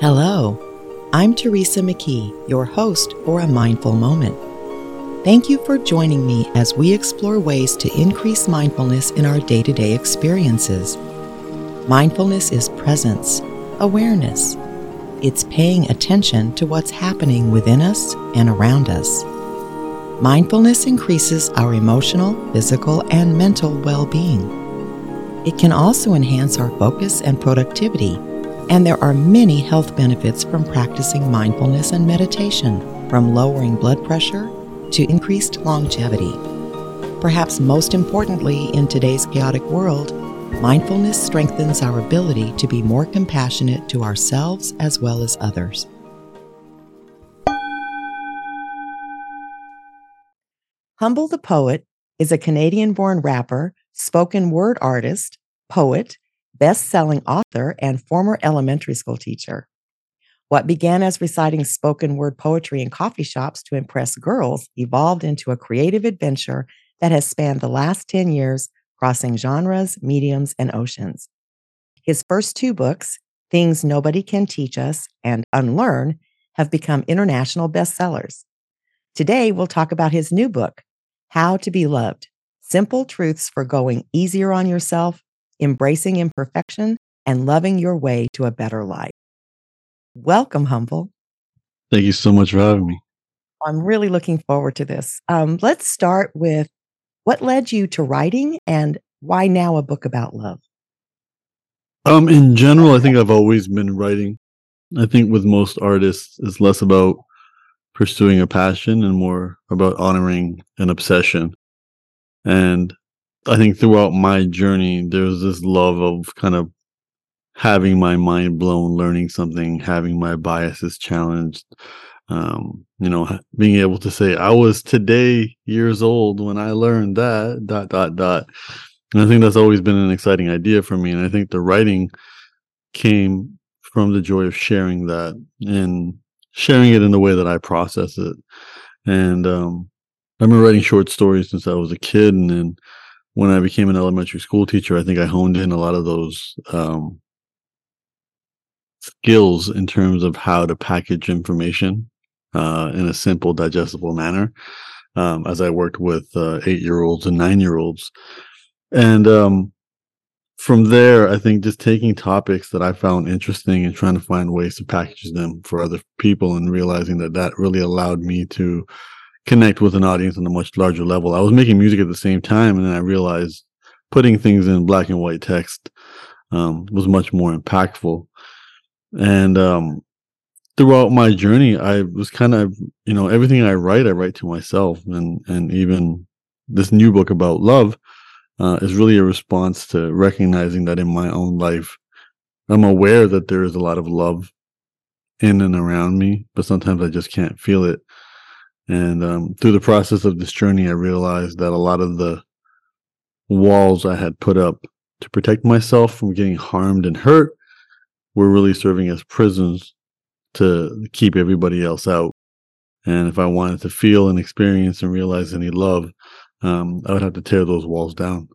Hello, I'm Teresa McKee, your host for A Mindful Moment. Thank you for joining me as we explore ways to increase mindfulness in our day to day experiences. Mindfulness is presence, awareness. It's paying attention to what's happening within us and around us. Mindfulness increases our emotional, physical, and mental well being. It can also enhance our focus and productivity and there are many health benefits from practicing mindfulness and meditation, from lowering blood pressure to increased longevity. Perhaps most importantly, in today's chaotic world, mindfulness strengthens our ability to be more compassionate to ourselves as well as others. Humble the Poet is a Canadian born rapper, spoken word artist, poet, best selling author, and former elementary school teacher. What began as reciting spoken word poetry in coffee shops to impress girls evolved into a creative adventure that has spanned the last 10 years, crossing genres, mediums, and oceans. His first two books, Things Nobody Can Teach Us and Unlearn, have become international bestsellers. Today, we'll talk about his new book, How to Be Loved Simple Truths for Going Easier on Yourself embracing imperfection, and loving your way to a better life. Welcome, Humble. Thank you so much for having me. I'm really looking forward to this. Um, let's start with what led you to writing and why now a book about love? Um, in general, I think I've always been writing. I think with most artists, it's less about pursuing a passion and more about honoring an obsession. And I think throughout my journey, there was this love of kind of having my mind blown, learning something, having my biases challenged. Um, you know, being able to say, I was today years old when I learned that, dot, dot, dot. And I think that's always been an exciting idea for me. And I think the writing came from the joy of sharing that and sharing it in the way that I process it. And um, I've been writing short stories since I was a kid. And then when I became an elementary school teacher, I think I honed in a lot of those um, skills in terms of how to package information uh, in a simple, digestible manner. Um, as I worked with uh, eight year olds and nine year olds. And um, from there, I think just taking topics that I found interesting and trying to find ways to package them for other people and realizing that that really allowed me to connect with an audience on a much larger level. I was making music at the same time, and then I realized putting things in black and white text um, was much more impactful. And um, throughout my journey, I was kind of, you know, everything I write, I write to myself, and and even this new book about love uh, is really a response to recognizing that in my own life, I'm aware that there is a lot of love in and around me, but sometimes I just can't feel it. And um, through the process of this journey, I realized that a lot of the walls I had put up to protect myself from getting harmed and hurt were really serving as prisons to keep everybody else out. And if I wanted to feel and experience and realize any love, um, I would have to tear those walls down.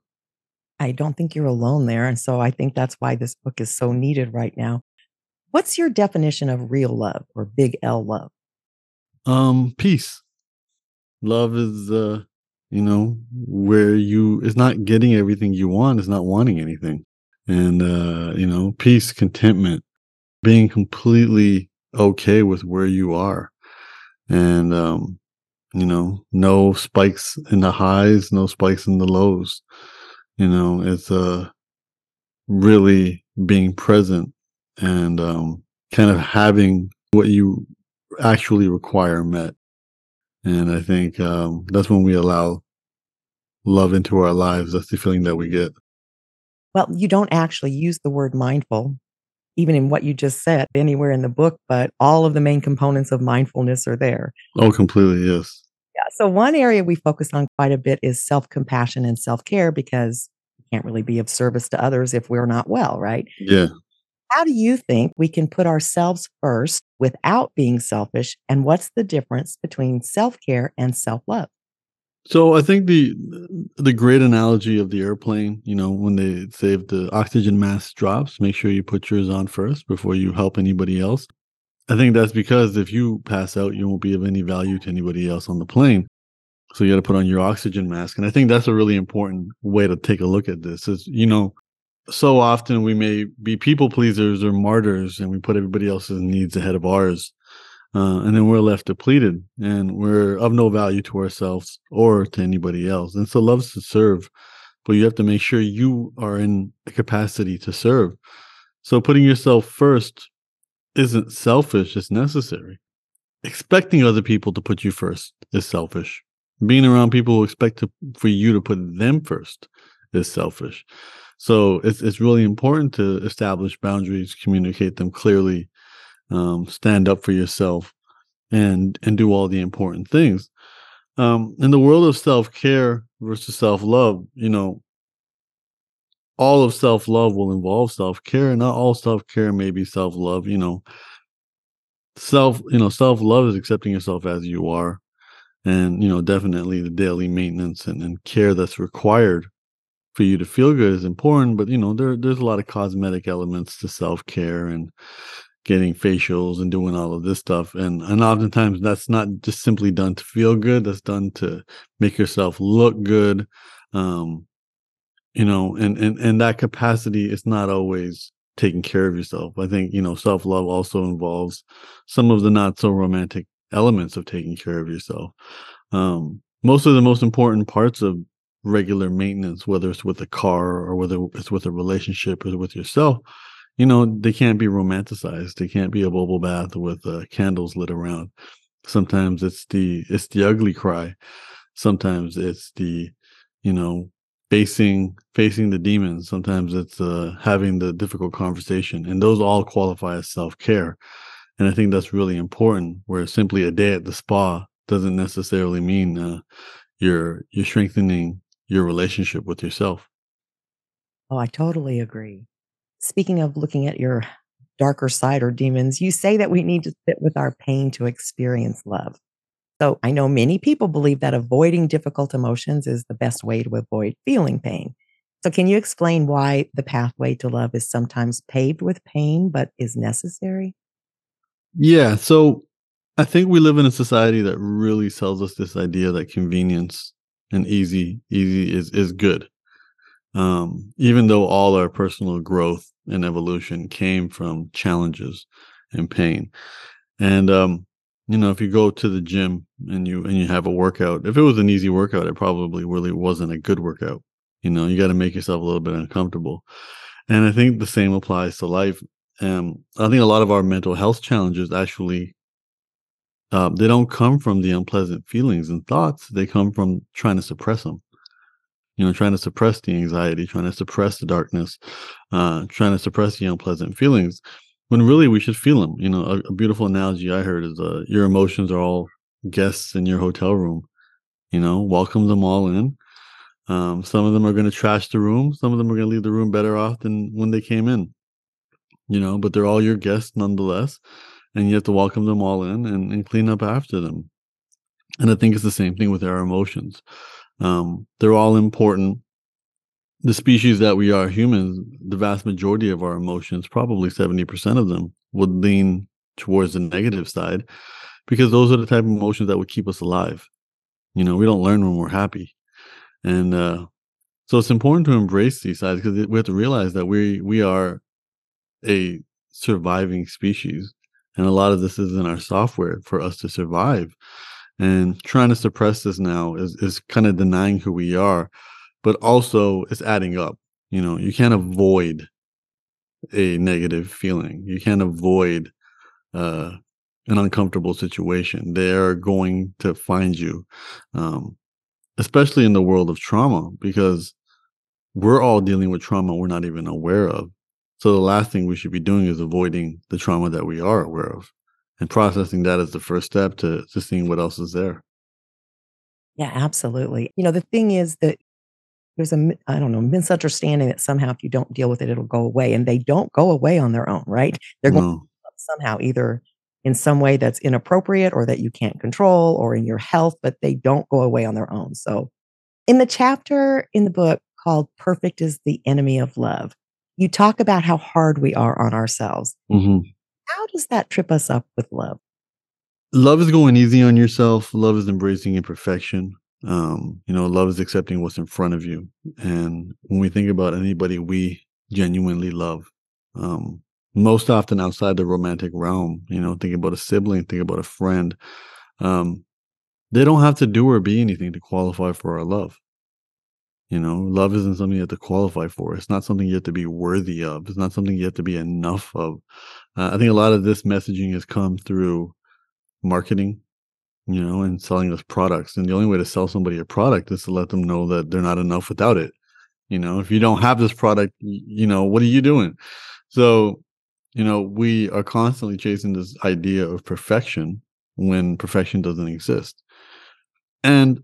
I don't think you're alone there. And so I think that's why this book is so needed right now. What's your definition of real love or big L love? Um, peace love is uh you know where you it's not getting everything you want it's not wanting anything and uh, you know, peace, contentment, being completely okay with where you are, and um, you know, no spikes in the highs, no spikes in the lows. You know, it's uh really being present and um, kind of having what you actually require met. And I think um, that's when we allow love into our lives. That's the feeling that we get. Well, you don't actually use the word mindful, even in what you just said, anywhere in the book, but all of the main components of mindfulness are there. Oh, completely. Yes. Yeah. So, one area we focus on quite a bit is self compassion and self care because we can't really be of service to others if we're not well, right? Yeah. How do you think we can put ourselves first without being selfish? And what's the difference between self care and self love? So I think the the great analogy of the airplane, you know, when they say if the oxygen mask drops, make sure you put yours on first before you help anybody else. I think that's because if you pass out, you won't be of any value to anybody else on the plane. So you got to put on your oxygen mask, and I think that's a really important way to take a look at this. Is you know, so often we may be people pleasers or martyrs, and we put everybody else's needs ahead of ours uh, and then we're left depleted and we're of no value to ourselves or to anybody else. And so love's to serve, but you have to make sure you are in the capacity to serve. So putting yourself first isn't selfish, it's necessary. Expecting other people to put you first is selfish. Being around people who expect to, for you to put them first is selfish. So it's it's really important to establish boundaries, communicate them clearly, um, stand up for yourself and and do all the important things. Um, in the world of self-care versus self-love you know all of self-love will involve self-care not all self-care may be self-love you know. Self you know self-love is accepting yourself as you are and you know definitely the daily maintenance and, and care that's required for you to feel good is important but you know there there's a lot of cosmetic elements to self-care and getting facials and doing all of this stuff and and oftentimes that's not just simply done to feel good that's done to make yourself look good um you know and and and that capacity is not always taking care of yourself. I think you know self-love also involves some of the not so romantic elements of taking care of yourself. Um most of the most important parts of regular maintenance whether it's with a car or whether it's with a relationship or with yourself you know they can't be romanticized. They can't be a bubble bath with uh, candles lit around. Sometimes it's the it's the ugly cry. Sometimes it's the you know facing facing the demons. Sometimes it's uh having the difficult conversation and those all qualify as self-care. And i think that's really important where simply a day at the spa doesn't necessarily mean uh, you're you're strengthening your relationship with yourself oh i totally agree Speaking of looking at your darker side or demons, you say that we need to sit with our pain to experience love. So I know many people believe that avoiding difficult emotions is the best way to avoid feeling pain. So can you explain why the pathway to love is sometimes paved with pain but is necessary? Yeah, so I think we live in a society that really sells us this idea that convenience and easy easy is is good. Um, even though all our personal growth and evolution came from challenges and pain. And um, you know, if you go to the gym and you and you have a workout, if it was an easy workout, it probably really wasn't a good workout. You know, you got to make yourself a little bit uncomfortable. And I think the same applies to life. Um, I think a lot of our mental health challenges actually uh, they don't come from the unpleasant feelings and thoughts. They come from trying to suppress them you know, trying to suppress the anxiety, trying to suppress the darkness, uh, trying to suppress the unpleasant feelings, when really we should feel them. You know, a, a beautiful analogy I heard is uh, your emotions are all guests in your hotel room. You know, welcome them all in. Um, some of them are going to trash the room. Some of them are going to leave the room better off than when they came in. You know, but they're all your guests nonetheless, and you have to welcome them all in and, and clean up after them. And I think it's the same thing with our emotions. Um, they're all important. The species that we are, humans, the vast majority of our emotions, probably 70% of them, would lean towards the negative side because those are the type of emotions that would keep us alive. You know, we don't learn when we're happy. And uh, So it's important to embrace these sides because we have to realize that we we are a surviving species, and a lot of this is in our software for us to survive. And trying to suppress this now is is kind of denying who we are, but also it's adding up. You know, you can't avoid a negative feeling. You can't avoid uh, an uncomfortable situation. They're going to find you, um, especially in the world of trauma, because we're all dealing with trauma we're not even aware of. So the last thing we should be doing is avoiding the trauma that we are aware of, and processing that is the first step to to seeing what else is there. Yeah, absolutely. You know, the thing is that there's a I don't know misunderstanding that somehow if you don't deal with it, it'll go away, and they don't go away on their own, right? They're going No. somehow either in some way that's inappropriate or that you can't control or in your health, but they don't go away on their own. So, in the chapter in the book called Perfect is the Enemy of Love, you talk about how hard we are on ourselves. hmm How does that trip us up with love? Love is going easy on yourself. Love is embracing imperfection. Um, you know, love is accepting what's in front of you. And when we think about anybody we genuinely love, um, most often outside the romantic realm, you know, think about a sibling, think about a friend. Um, they don't have to do or be anything to qualify for our love. You know, love isn't something you have to qualify for. It's not something you have to be worthy of. It's not something you have to be enough of. Uh, I think a lot of this messaging has come through marketing, you know, and selling us products. And the only way to sell somebody a product is to let them know that they're not enough without it. You know, if you don't have this product, you know, what are you doing? So, you know, we are constantly chasing this idea of perfection when perfection doesn't exist. And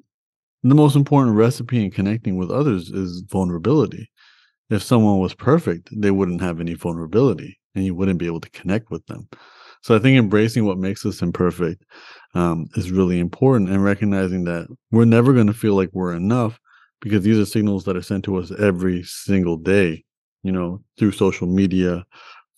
the most important recipe in connecting with others is vulnerability. If someone was perfect, they wouldn't have any vulnerability and you wouldn't be able to connect with them. So I think embracing what makes us imperfect um, is really important and recognizing that we're never going to feel like we're enough because these are signals that are sent to us every single day, you know, through social media,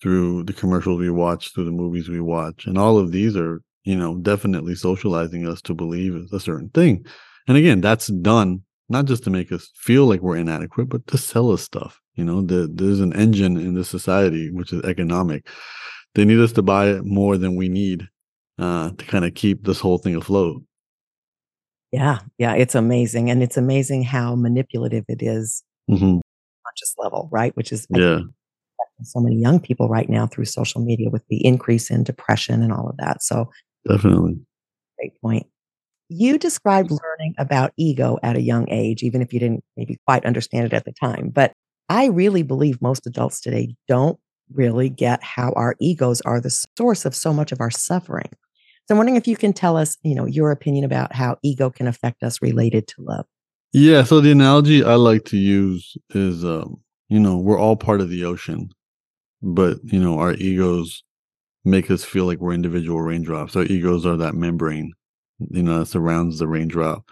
through the commercials we watch, through the movies we watch. And all of these are, you know, definitely socializing us to believe a certain thing. And again, that's done not just to make us feel like we're inadequate, but to sell us stuff. You know, the, there's an engine in this society, which is economic. They need us to buy more than we need uh, to kind of keep this whole thing afloat. Yeah, yeah, it's amazing. And it's amazing how manipulative it is mm-hmm. conscious level, right? Which is Yeah, so many young people right now through social media with the increase in depression and all of that. So definitely. great point. You described learning about ego at a young age, even if you didn't maybe quite understand it at the time. But I really believe most adults today don't really get how our egos are the source of so much of our suffering. So I'm wondering if you can tell us, you know, your opinion about how ego can affect us related to love. Yeah. So the analogy I like to use is, um, you know, we're all part of the ocean, but you know, our egos make us feel like we're individual raindrops. Our egos are that membrane, you know, that surrounds the raindrop.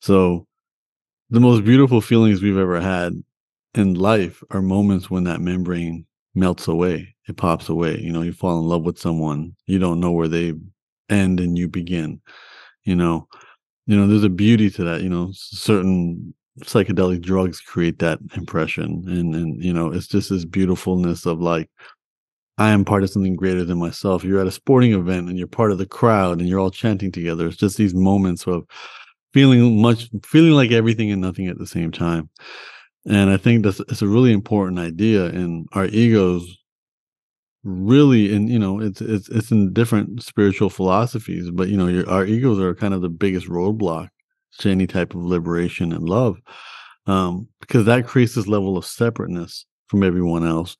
So the most beautiful feelings we've ever had in life are moments when that membrane melts away, it pops away. You know, you fall in love with someone, you don't know where they end and you begin. You know, you know, there's a beauty to that. You know, certain psychedelic drugs create that impression, and and you know, it's just this beautifulness of like I am part of something greater than myself. You're at a sporting event and you're part of the crowd and you're all chanting together. It's just these moments of feeling much, feeling like everything and nothing at the same time. And I think that's it's a really important idea. And our egos really, and you know, it's it's it's in different spiritual philosophies, but you know, your, our egos are kind of the biggest roadblock to any type of liberation and love, um, because that creates this level of separateness from everyone else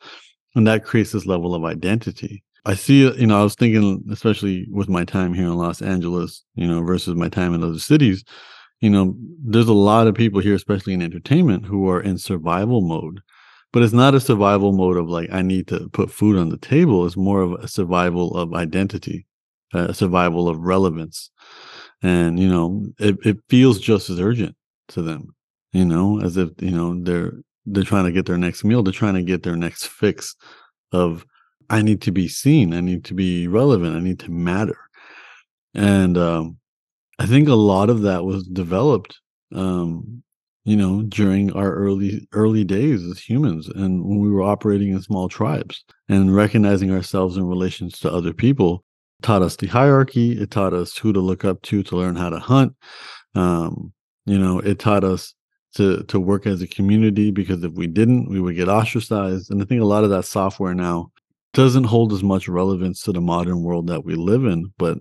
and that creates this level of identity. I see you know, I was thinking, especially with my time here in Los Angeles, you know, versus my time in other cities, you know, there's a lot of people here, especially in entertainment, who are in survival mode. But it's not a survival mode of like, I need to put food on the table. It's more of a survival of identity, uh, a survival of relevance. And, you know, it, it feels just as urgent to them, you know, as if, you know, they're, they're trying to get their next meal. They're trying to get their next fix of I need to be seen. I need to be relevant. I need to matter. And um, I think a lot of that was developed um, you know, during our early early days as humans and when we were operating in small tribes and recognizing ourselves in relations to other people taught us the hierarchy. It taught us who to look up to to learn how to hunt. Um, you know, it taught us to to work as a community because if we didn't, we would get ostracized. And I think a lot of that software now doesn't hold as much relevance to the modern world that we live in. But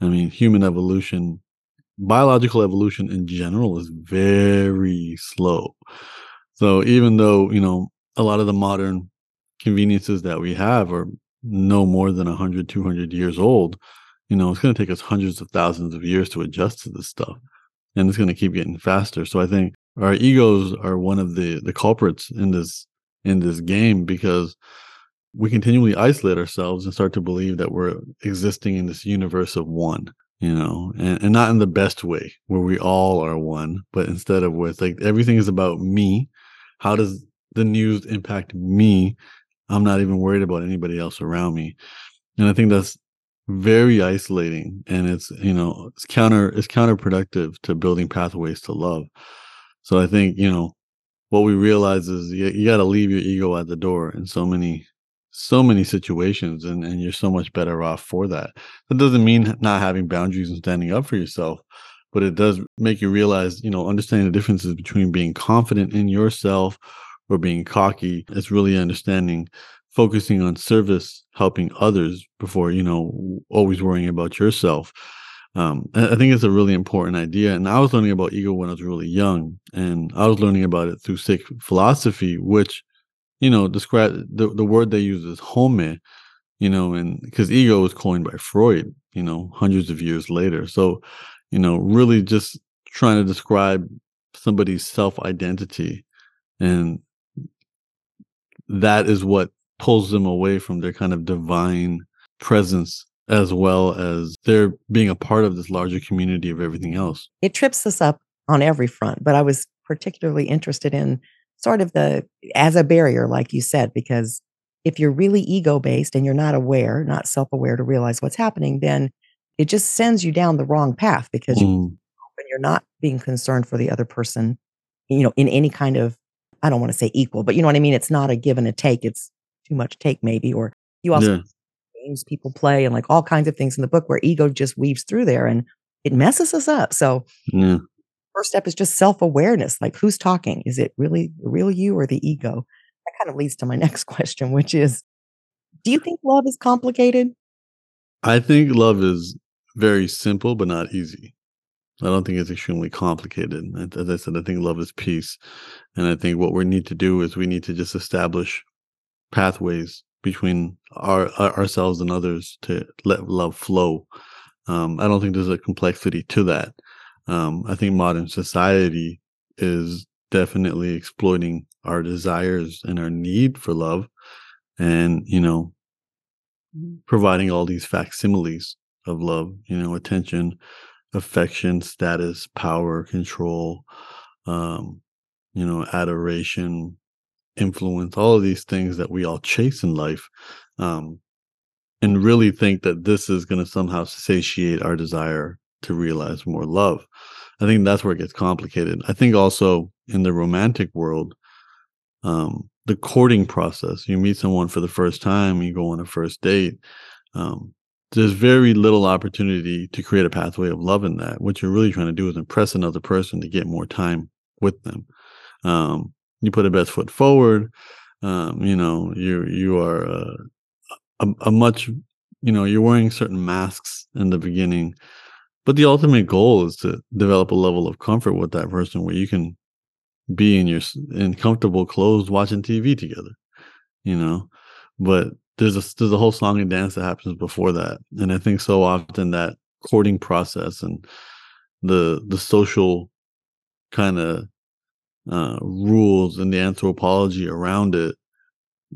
I mean, human evolution biological evolution in general is very slow. So even though, you know, a lot of the modern conveniences that we have are no more than 100, 200 years old, you know, it's going to take us hundreds of thousands of years to adjust to this stuff. And it's going to keep getting faster. So I think our egos are one of the the culprits in this in this game because we continually isolate ourselves and start to believe that we're existing in this universe of one you know, and, and not in the best way where we all are one, but instead of with like everything is about me. How does the news impact me? I'm not even worried about anybody else around me. And I think that's very isolating and it's, you know, it's counter, it's counterproductive to building pathways to love. So I think, you know, what we realize is you, you got to leave your ego at the door in so many so many situations and, and you're so much better off for that. That doesn't mean not having boundaries and standing up for yourself, but it does make you realize, you know, understanding the differences between being confident in yourself or being cocky. It's really understanding focusing on service, helping others before, you know, always worrying about yourself. Um, I think it's a really important idea. And I was learning about ego when I was really young, and I was learning about it through Sikh philosophy, which you know, describe the, the word they use is haumai, you know, and because ego was coined by Freud, you know, hundreds of years later. So, you know, really just trying to describe somebody's self identity. And that is what pulls them away from their kind of divine presence as well as their being a part of this larger community of everything else. It trips us up on every front, but I was particularly interested in sort of the as a barrier, like you said, because if you're really ego based and you're not aware, not self aware to realize what's happening, then it just sends you down the wrong path because mm. you're not being concerned for the other person, you know, in any kind of, I don't want to say equal, but you know what I mean? It's not a give and a take. It's too much take maybe, or you also yeah. Games people play and like all kinds of things in the book where ego just weaves through there and it messes us up. So yeah first step is just self awareness. Like, who's talking? Is it really the real you or the ego? That kind of leads to my next question, which is Do you think love is complicated? I think love is very simple, but not easy. I don't think it's extremely complicated. As I said, I think love is peace. And I think what we need to do is we need to just establish pathways between our, our ourselves and others to let love flow. Um, I don't think there's a complexity to that. Um, I think modern society is definitely exploiting our desires and our need for love and, you know, providing all these facsimiles of love, you know, attention, affection, status, power, control, um, you know, adoration, influence, all of these things that we all chase in life. Um, and really think that this is going to somehow satiate our desire to realize more love. I think that's where it gets complicated. I think also in the romantic world, um, the courting process, you meet someone for the first time, you go on a first date. Um, there's very little opportunity to create a pathway of love in that. What you're really trying to do is impress another person to get more time with them. Um, you put a best foot forward. Um, you know, you you are uh, a, a much, you know, you're wearing certain masks in the beginning but the ultimate goal is to develop a level of comfort with that person where you can be in your in comfortable clothes watching TV together, you know. But there's a there's a whole song and dance that happens before that, and I think so often that courting process and the the social kind of uh, rules and the anthropology around it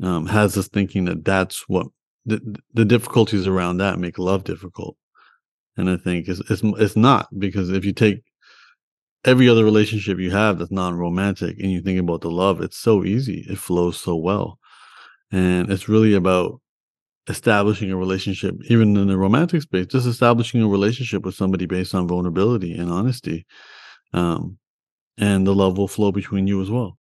um, has us thinking that that's what the, the difficulties around that make love difficult and I think it's it's it's not because if you take every other relationship you have that's non-romantic and you think about the love, it's so easy. It flows so well. And it's really about establishing a relationship, even in the romantic space, just establishing a relationship with somebody based on vulnerability and honesty. Um, and the love will flow between you as well.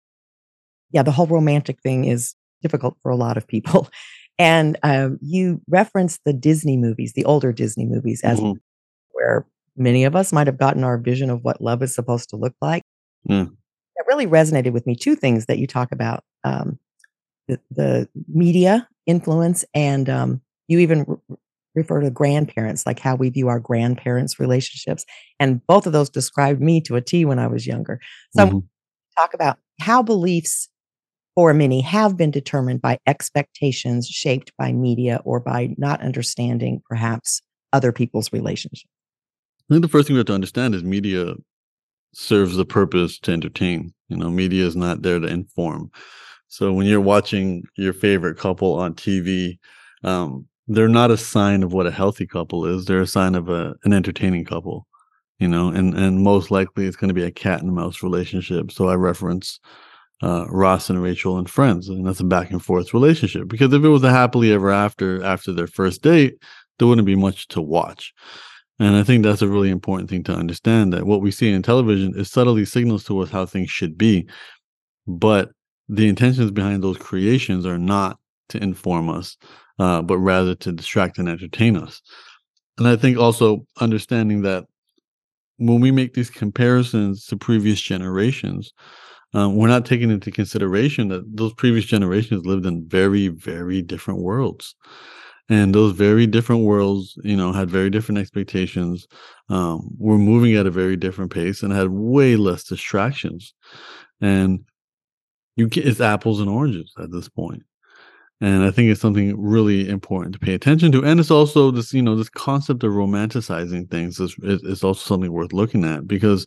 Yeah, the whole romantic thing is difficult for a lot of people. And um, you referenced the Disney movies, the older Disney movies, as mm-hmm. where many of us might have gotten our vision of what love is supposed to look like. Mm. That really resonated with me. Two things that you talk about um, the, the, media influence, and um, you even re- refer to grandparents, like how we view our grandparents' relationships. And both of those described me to a T when I was younger. So, mm-hmm. talk about how beliefs for many have been determined by expectations shaped by media or by not understanding perhaps other people's relationships. I think the first thing we have to understand is media serves the purpose to entertain. You know, media is not there to inform. So when you're watching your favorite couple on TV, um, they're not a sign of what a healthy couple is. They're a sign of a, an entertaining couple, you know, and, and most likely it's going to be a cat and mouse relationship. So I reference uh, Ross and Rachel and friends, and that's a back and forth relationship. Because if it was a happily ever after after their first date, there wouldn't be much to watch. And I think that's a really important thing to understand that what we see in television is subtly signals to us how things should be, but the intentions behind those creations are not to inform us, uh, but rather to distract and entertain us. And I think also understanding that when we make these comparisons to previous generations, um, we're not taking into consideration that those previous generations lived in very, very different worlds. And those very different worlds, you know, had very different expectations. Um, were moving at a very different pace and had way less distractions. And you get it's apples and oranges at this point. And I think it's something really important to pay attention to. And it's also this, you know, this concept of romanticizing things is, is also something worth looking at because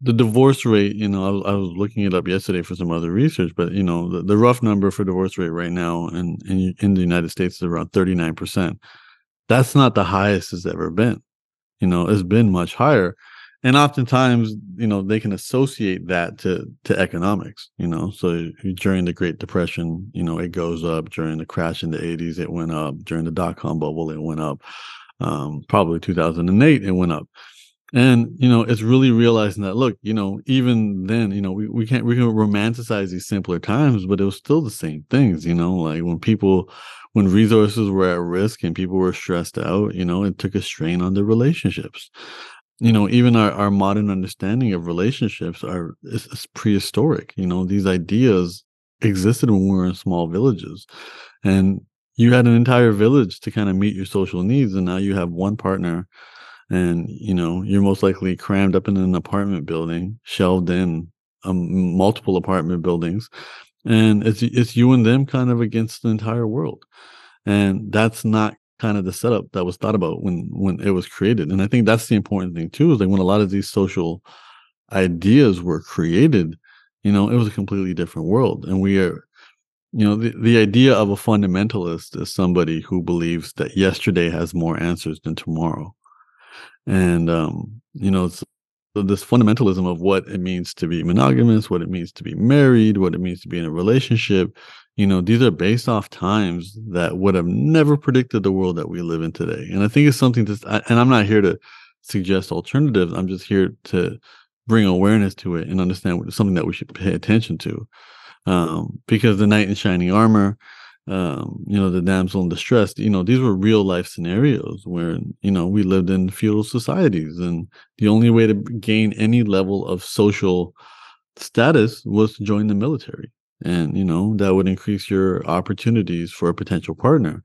the divorce rate, you know, I, I, was looking it up yesterday for some other research, but you know, the, the rough number for divorce rate right now in, in in the United States is around 39%. That's not the highest it's ever been. You know, it's been much higher. And oftentimes, you know, they can associate that to to economics, you know. So during the Great Depression, you know, it goes up. During the crash in the 80s, it went up. During the dot com bubble, it went up. Um, probably 2008, it went up and you know it's really realizing that look you know even then you know we, we can't we can romanticize these simpler times but it was still the same things you know like when people when resources were at risk and people were stressed out you know it took a strain on their relationships you know even our, our modern understanding of relationships are is, is prehistoric you know these ideas existed when we were in small villages. And you had an entire village to kind of meet your social needs and now you have one partner and you know you're most likely crammed up in an apartment building shelved in um, multiple apartment buildings and it's it's you and them kind of against the entire world. And that's not kind of the setup that was thought about when when it was created and i think that's the important thing too is like when a lot of these social ideas were created you know it was a completely different world and we are you know the, the idea of a fundamentalist is somebody who believes that yesterday has more answers than tomorrow and um, you know this fundamentalism of what it means to be monogamous, what it means to be married, what it means to be in a relationship. You know, these are based off times that would have never predicted the world that we live in today. And I think it's something to, and I'm not here to suggest alternatives. I'm just here to bring awareness to it and understand something that we should pay attention to. Um, because the knight in shining armor, um, you know, the damsel in distress, you know, these were real life scenarios where, you know, we lived in feudal societies and the only way to gain any level of social status was to join the military. And, you know, that would increase your opportunities for a potential partner.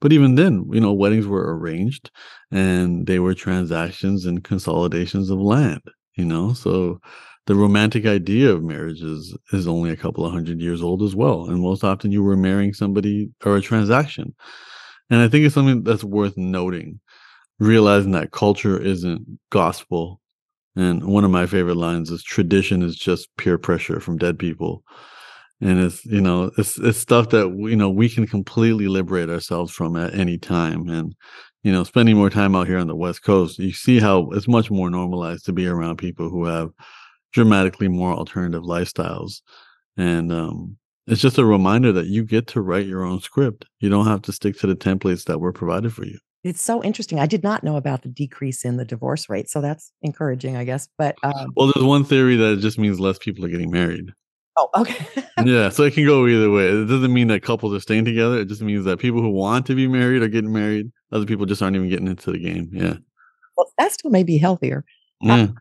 But even then, you know, weddings were arranged and they were transactions and consolidations of land, you know, so the romantic idea of marriage is is only a couple of hundred years old as well and most often you were marrying somebody or a transaction. And i think it's something that's worth noting realizing that culture isn't gospel. And one of my favorite lines is tradition is just peer pressure from dead people and it's you know it's it's stuff that you know we can completely liberate ourselves from at any time and you know spending more time out here on the west coast you see how it's much more normalized to be around people who have dramatically more alternative lifestyles. And um, it's just a reminder that you get to write your own script. You don't have to stick to the templates that were provided for you. it's so interesting. I did not know about the decrease in the divorce rate, so that's encouraging, I guess. But um, well, there's one theory that it just means less people are getting married. Oh, okay. yeah, so it can go either way. It doesn't mean that couples are staying together. It just means that people who want to be married are getting married. Other people just aren't even getting into the game. Yeah. Well, that still may be healthier. Yeah. Mm.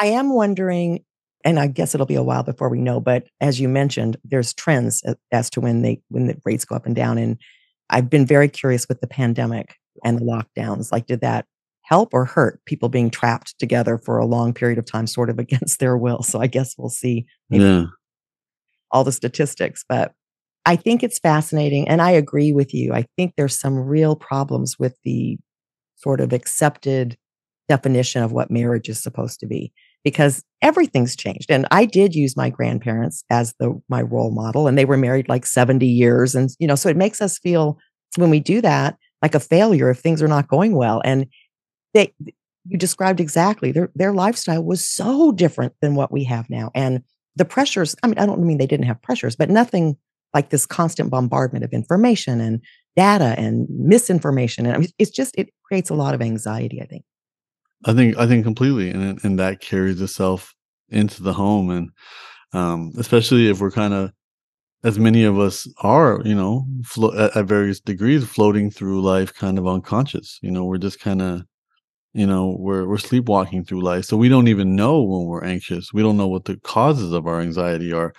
I am wondering, and I guess it'll be a while before we know, but as you mentioned, there's trends as to when they when the rates go up and down. And I've been very curious with the pandemic and the lockdowns. Like, did that help or hurt people being trapped together for a long period of time, sort of against their will? So I guess we'll see yeah. All the statistics. But I think it's fascinating. And I agree with you. I think there's some real problems with the sort of accepted definition of what marriage is supposed to be because everything's changed and i did use my grandparents as the my role model and they were married like 70 years and you know so it makes us feel when we do that like a failure if things are not going well. And they, you described exactly their their lifestyle was so different than what we have now. And the pressures, I mean, I don't mean they didn't have pressures, but nothing like this constant bombardment of information and data and misinformation. And I mean, it's just it creates a lot of anxiety, I think. I think I think completely. And and that carries itself into the home and um, especially if we're kind of as many of us are, you know, flo- at, at, various degrees, floating through life, kind of unconscious. You know, we're just kind of, you know, we're we're sleepwalking through life, so we don't even know when we're anxious. We don't know what the causes of our anxiety are.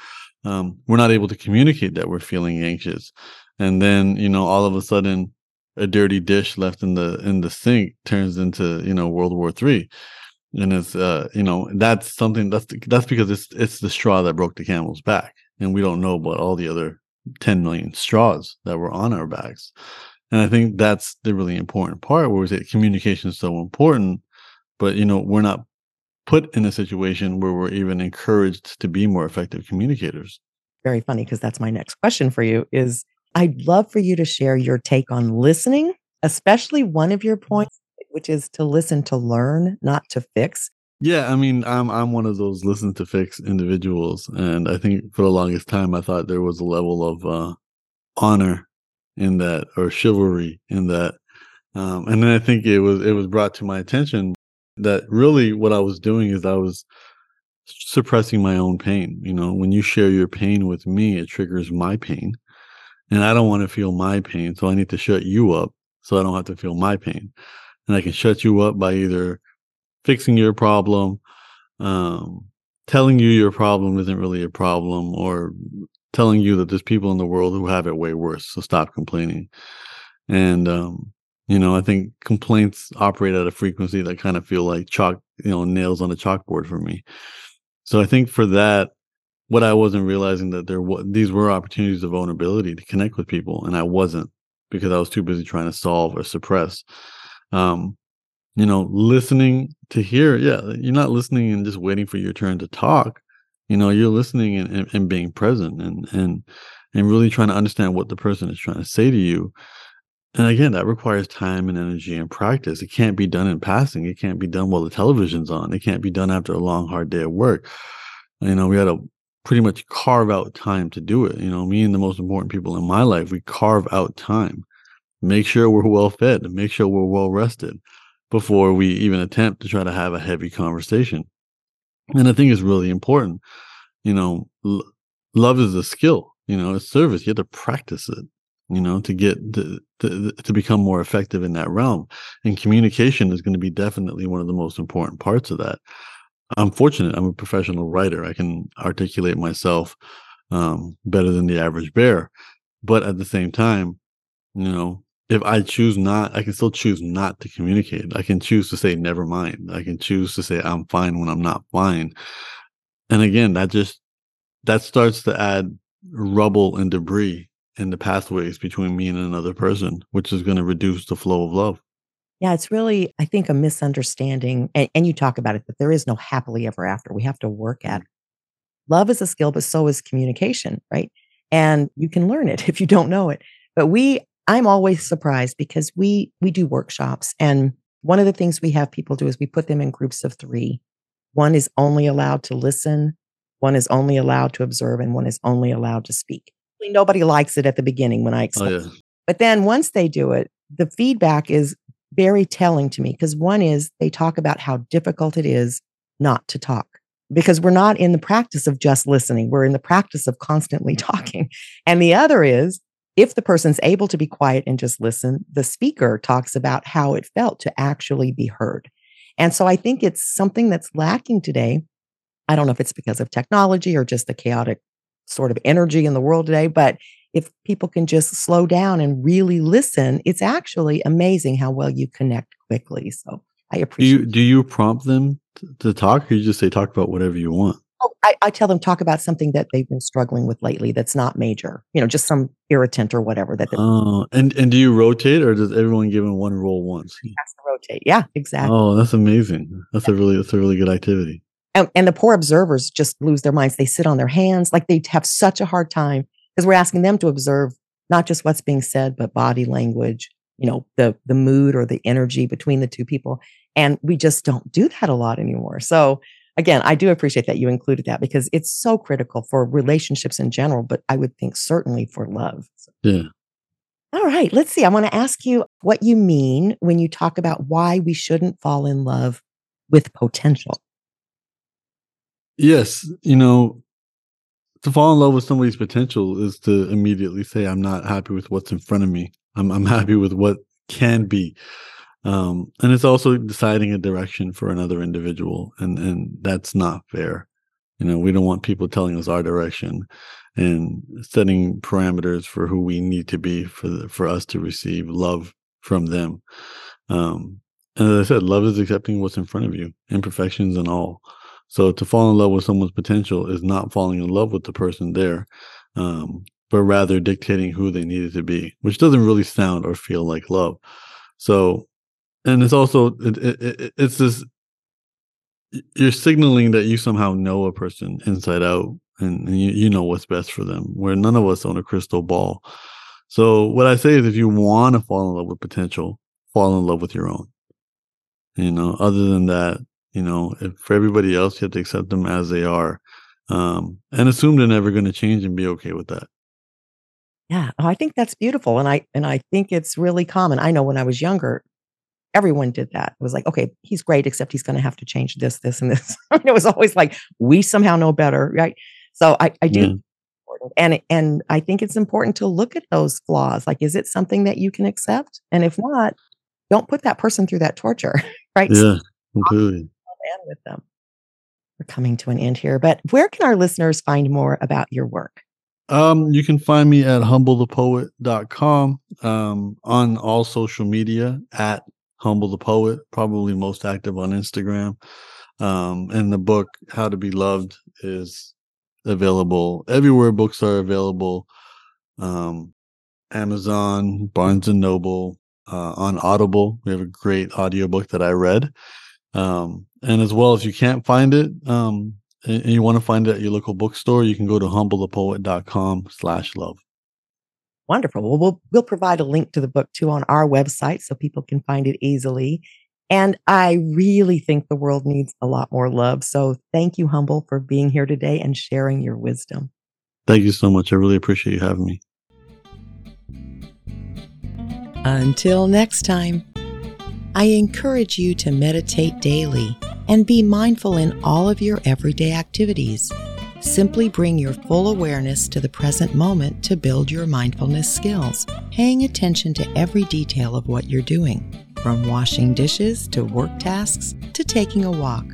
Um, we're not able to communicate that we're feeling anxious, and then you know, all of a sudden, a dirty dish left in the in the sink turns into you know World War Three and it's uh you know that's something that's that's because it's it's the straw that broke the camel's back and we don't know about all the other 10 million straws that were on our backs. And I think that's the really important part where we say communication is so important, but you know, we're not put in a situation where we're even encouraged to be more effective communicators. Very funny because that's my next question for you is I'd love for you to share your take on listening, especially one of your points which is to listen to learn, not to fix. Yeah, I mean, I'm I'm one of those listen to fix individuals, and I think for the longest time I thought there was a level of uh, honor in that or chivalry in that, um, and then I think it was it was brought to my attention that really what I was doing is I was suppressing my own pain. You know, when you share your pain with me, it triggers my pain, and I don't want to feel my pain, so I need to shut you up so I don't have to feel my pain, and I can shut you up by either fixing your problem, um, telling you your problem isn't really a problem, or telling you that there's people in the world who have it way worse. So stop complaining. And um, you know, I think complaints operate at a frequency that kind of feel like chalk, you know, nails on a chalkboard for me. So I think for that, what I wasn't realizing that there was these were opportunities of vulnerability to connect with people, and I wasn't because I was too busy trying to solve or suppress. Um, you know, listening to hear. Yeah, you're not listening and just waiting for your turn to talk. You know, you're listening and, and, and being present and and and really trying to understand what the person is trying to say to you. And again, that requires time and energy and practice. It can't be done in passing. It can't be done while the television's on. It can't be done after a long, hard day of work. You know, we had to pretty much carve out time to do it. You know, me and the most important people in my life, we carve out time, make sure we're well fed, make sure we're well rested, before we even attempt to try to have a heavy conversation. And I think it's really important. You know, l- love is a skill, you know, it's service. You have to practice it, you know, to get to, to, to become more effective in that realm. And communication is going to be definitely one of the most important parts of that. I'm fortunate. I'm a professional writer. I can articulate myself um, better than the average bear. But at the same time, you know, if I choose not, I can still choose not to communicate. I can choose to say never mind. I can choose to say I'm fine when I'm not fine. And again, that just that starts to add rubble and debris in the pathways between me and another person, which is going to reduce the flow of love. Yeah, it's really, I think, a misunderstanding. And, and you talk about it that there is no happily ever after. We have to work at it. Love is a skill, but so is communication, right? And you can learn it if you don't know it. But we I'm always surprised because we we do workshops and one of the things we have people do is we put them in groups of 3. One is only allowed to listen, one is only allowed to observe and one is only allowed to speak. Nobody likes it at the beginning when I explain. Oh, yeah. But then once they do it, the feedback is very telling to me because one is they talk about how difficult it is not to talk because we're not in the practice of just listening. We're in the practice of constantly talking. And the other is if the person's able to be quiet and just listen, the speaker talks about how it felt to actually be heard. And so I think it's something that's lacking today. I don't know if it's because of technology or just the chaotic sort of energy in the world today, but if people can just slow down and really listen, it's actually amazing how well you connect quickly. So I appreciate. Do you do you prompt them to talk, or you just say talk about whatever you want? Oh, I, I tell them talk about something that they've been struggling with lately that's not major. You know, just some irritant or whatever. That. Oh, and and do you rotate, or does everyone give them one role once? Has to rotate. Yeah, exactly. Oh, that's amazing. That's a really that's a really good activity. And, and the poor observers just lose their minds. They sit on their hands, like they have such a hard time because we're asking them to observe not just what's being said, but body language, you know, the the mood or the energy between the two people. And we just don't do that a lot anymore. So again, I do appreciate that you included that because it's so critical for relationships in general, but I would think certainly for love. Yeah. All right, let's see. I want to ask you what you mean when you talk about why we shouldn't fall in love with potential. Yes, you know, to fall in love with somebody's potential is to immediately say i'm not happy with what's in front of me i'm, I'm happy with what can be um, and it's also deciding a direction for another individual and and that's not fair. You know we don't want people telling us our direction and setting parameters for who we need to be for the, for us to receive love from them. Um, and as i said love is accepting what's in front of you imperfections and all. So to fall in love with someone's potential is not falling in love with the person there, um, but rather dictating who they needed to be, which doesn't really sound or feel like love. So, and it's also it, it, it, it's this you're signaling that you somehow know a person inside out and, and you, you know what's best for them where none of us own a crystal ball so what i say is if you want to fall in love with potential fall in love with your own you know other than that you know, if for everybody else, you have to accept them as they are, um, and assume they're never going to change and be okay with that. Yeah, oh, I think that's beautiful, and I and I think it's really common. I know when I was younger, everyone did that. It was like, okay, he's great, except he's going to have to change this, this, and this. it was always like we somehow know better, right? So I, I do, yeah. and and I think it's important to look at those flaws. Like, is it something that you can accept? And if not, don't put that person through that torture, right? Yeah, completely and with them. We're coming to an end here, but where can our listeners find more about your work? Um, you can find me at humblethepoet.com, um, on all social media at humble the poet, probably most active on Instagram. Um, and the book, How to Be Loved, is available everywhere books are available. Um, Amazon, Barnes and Noble, uh, on Audible. We have a great audiobook that I read. Um, and as well, if you can't find it, um, and you want to find it at your local bookstore, you can go to humblethepoet.com slash love. Wonderful. Well, we'll we'll provide a link to the book too on our website so people can find it easily. And I really think the world needs a lot more love. So thank you, Humble, for being here today and sharing your wisdom. Thank you so much. I really appreciate you having me. Until next time. I encourage you to meditate daily and be mindful in all of your everyday activities. Simply bring your full awareness to the present moment to build your mindfulness skills, paying attention to every detail of what you're doing, from washing dishes to work tasks to taking a walk.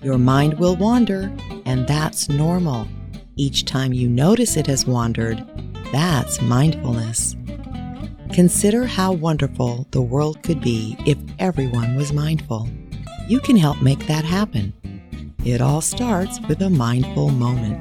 Your mind will wander, and that's normal. Each time you notice it has wandered, that's mindfulness. Consider how wonderful the world could be if everyone was mindful. You can help make that happen. It all starts with a mindful moment.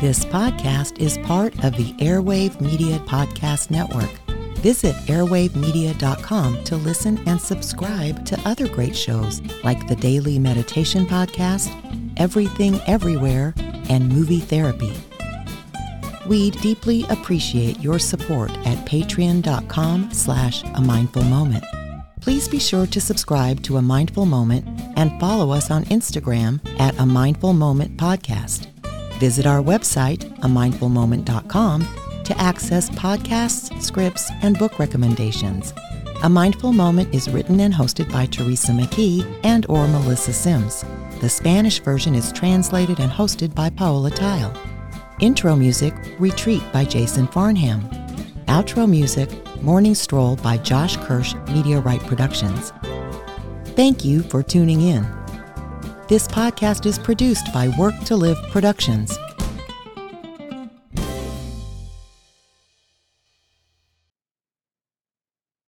This podcast is part of the Airwave Media Podcast Network. Visit airwavemedia.com to listen and subscribe to other great shows like the Daily Meditation Podcast, Everything Everywhere, and Movie Therapy. We deeply appreciate your support at patreon.com slash a mindful moment. Please be sure to subscribe to A Mindful Moment and follow us on Instagram at A Mindful Moment Podcast. Visit our website, amindfulmoment.com, to access podcasts, scripts, and book recommendations. A Mindful Moment is written and hosted by Teresa McKee and or Melissa Sims. The Spanish version is translated and hosted by Paola Tile. Intro music, Retreat by Jason Farnham. Outro music, Morning Stroll by Josh Kirsch, Right Productions. Thank you for tuning in. This podcast is produced by Work to Live Productions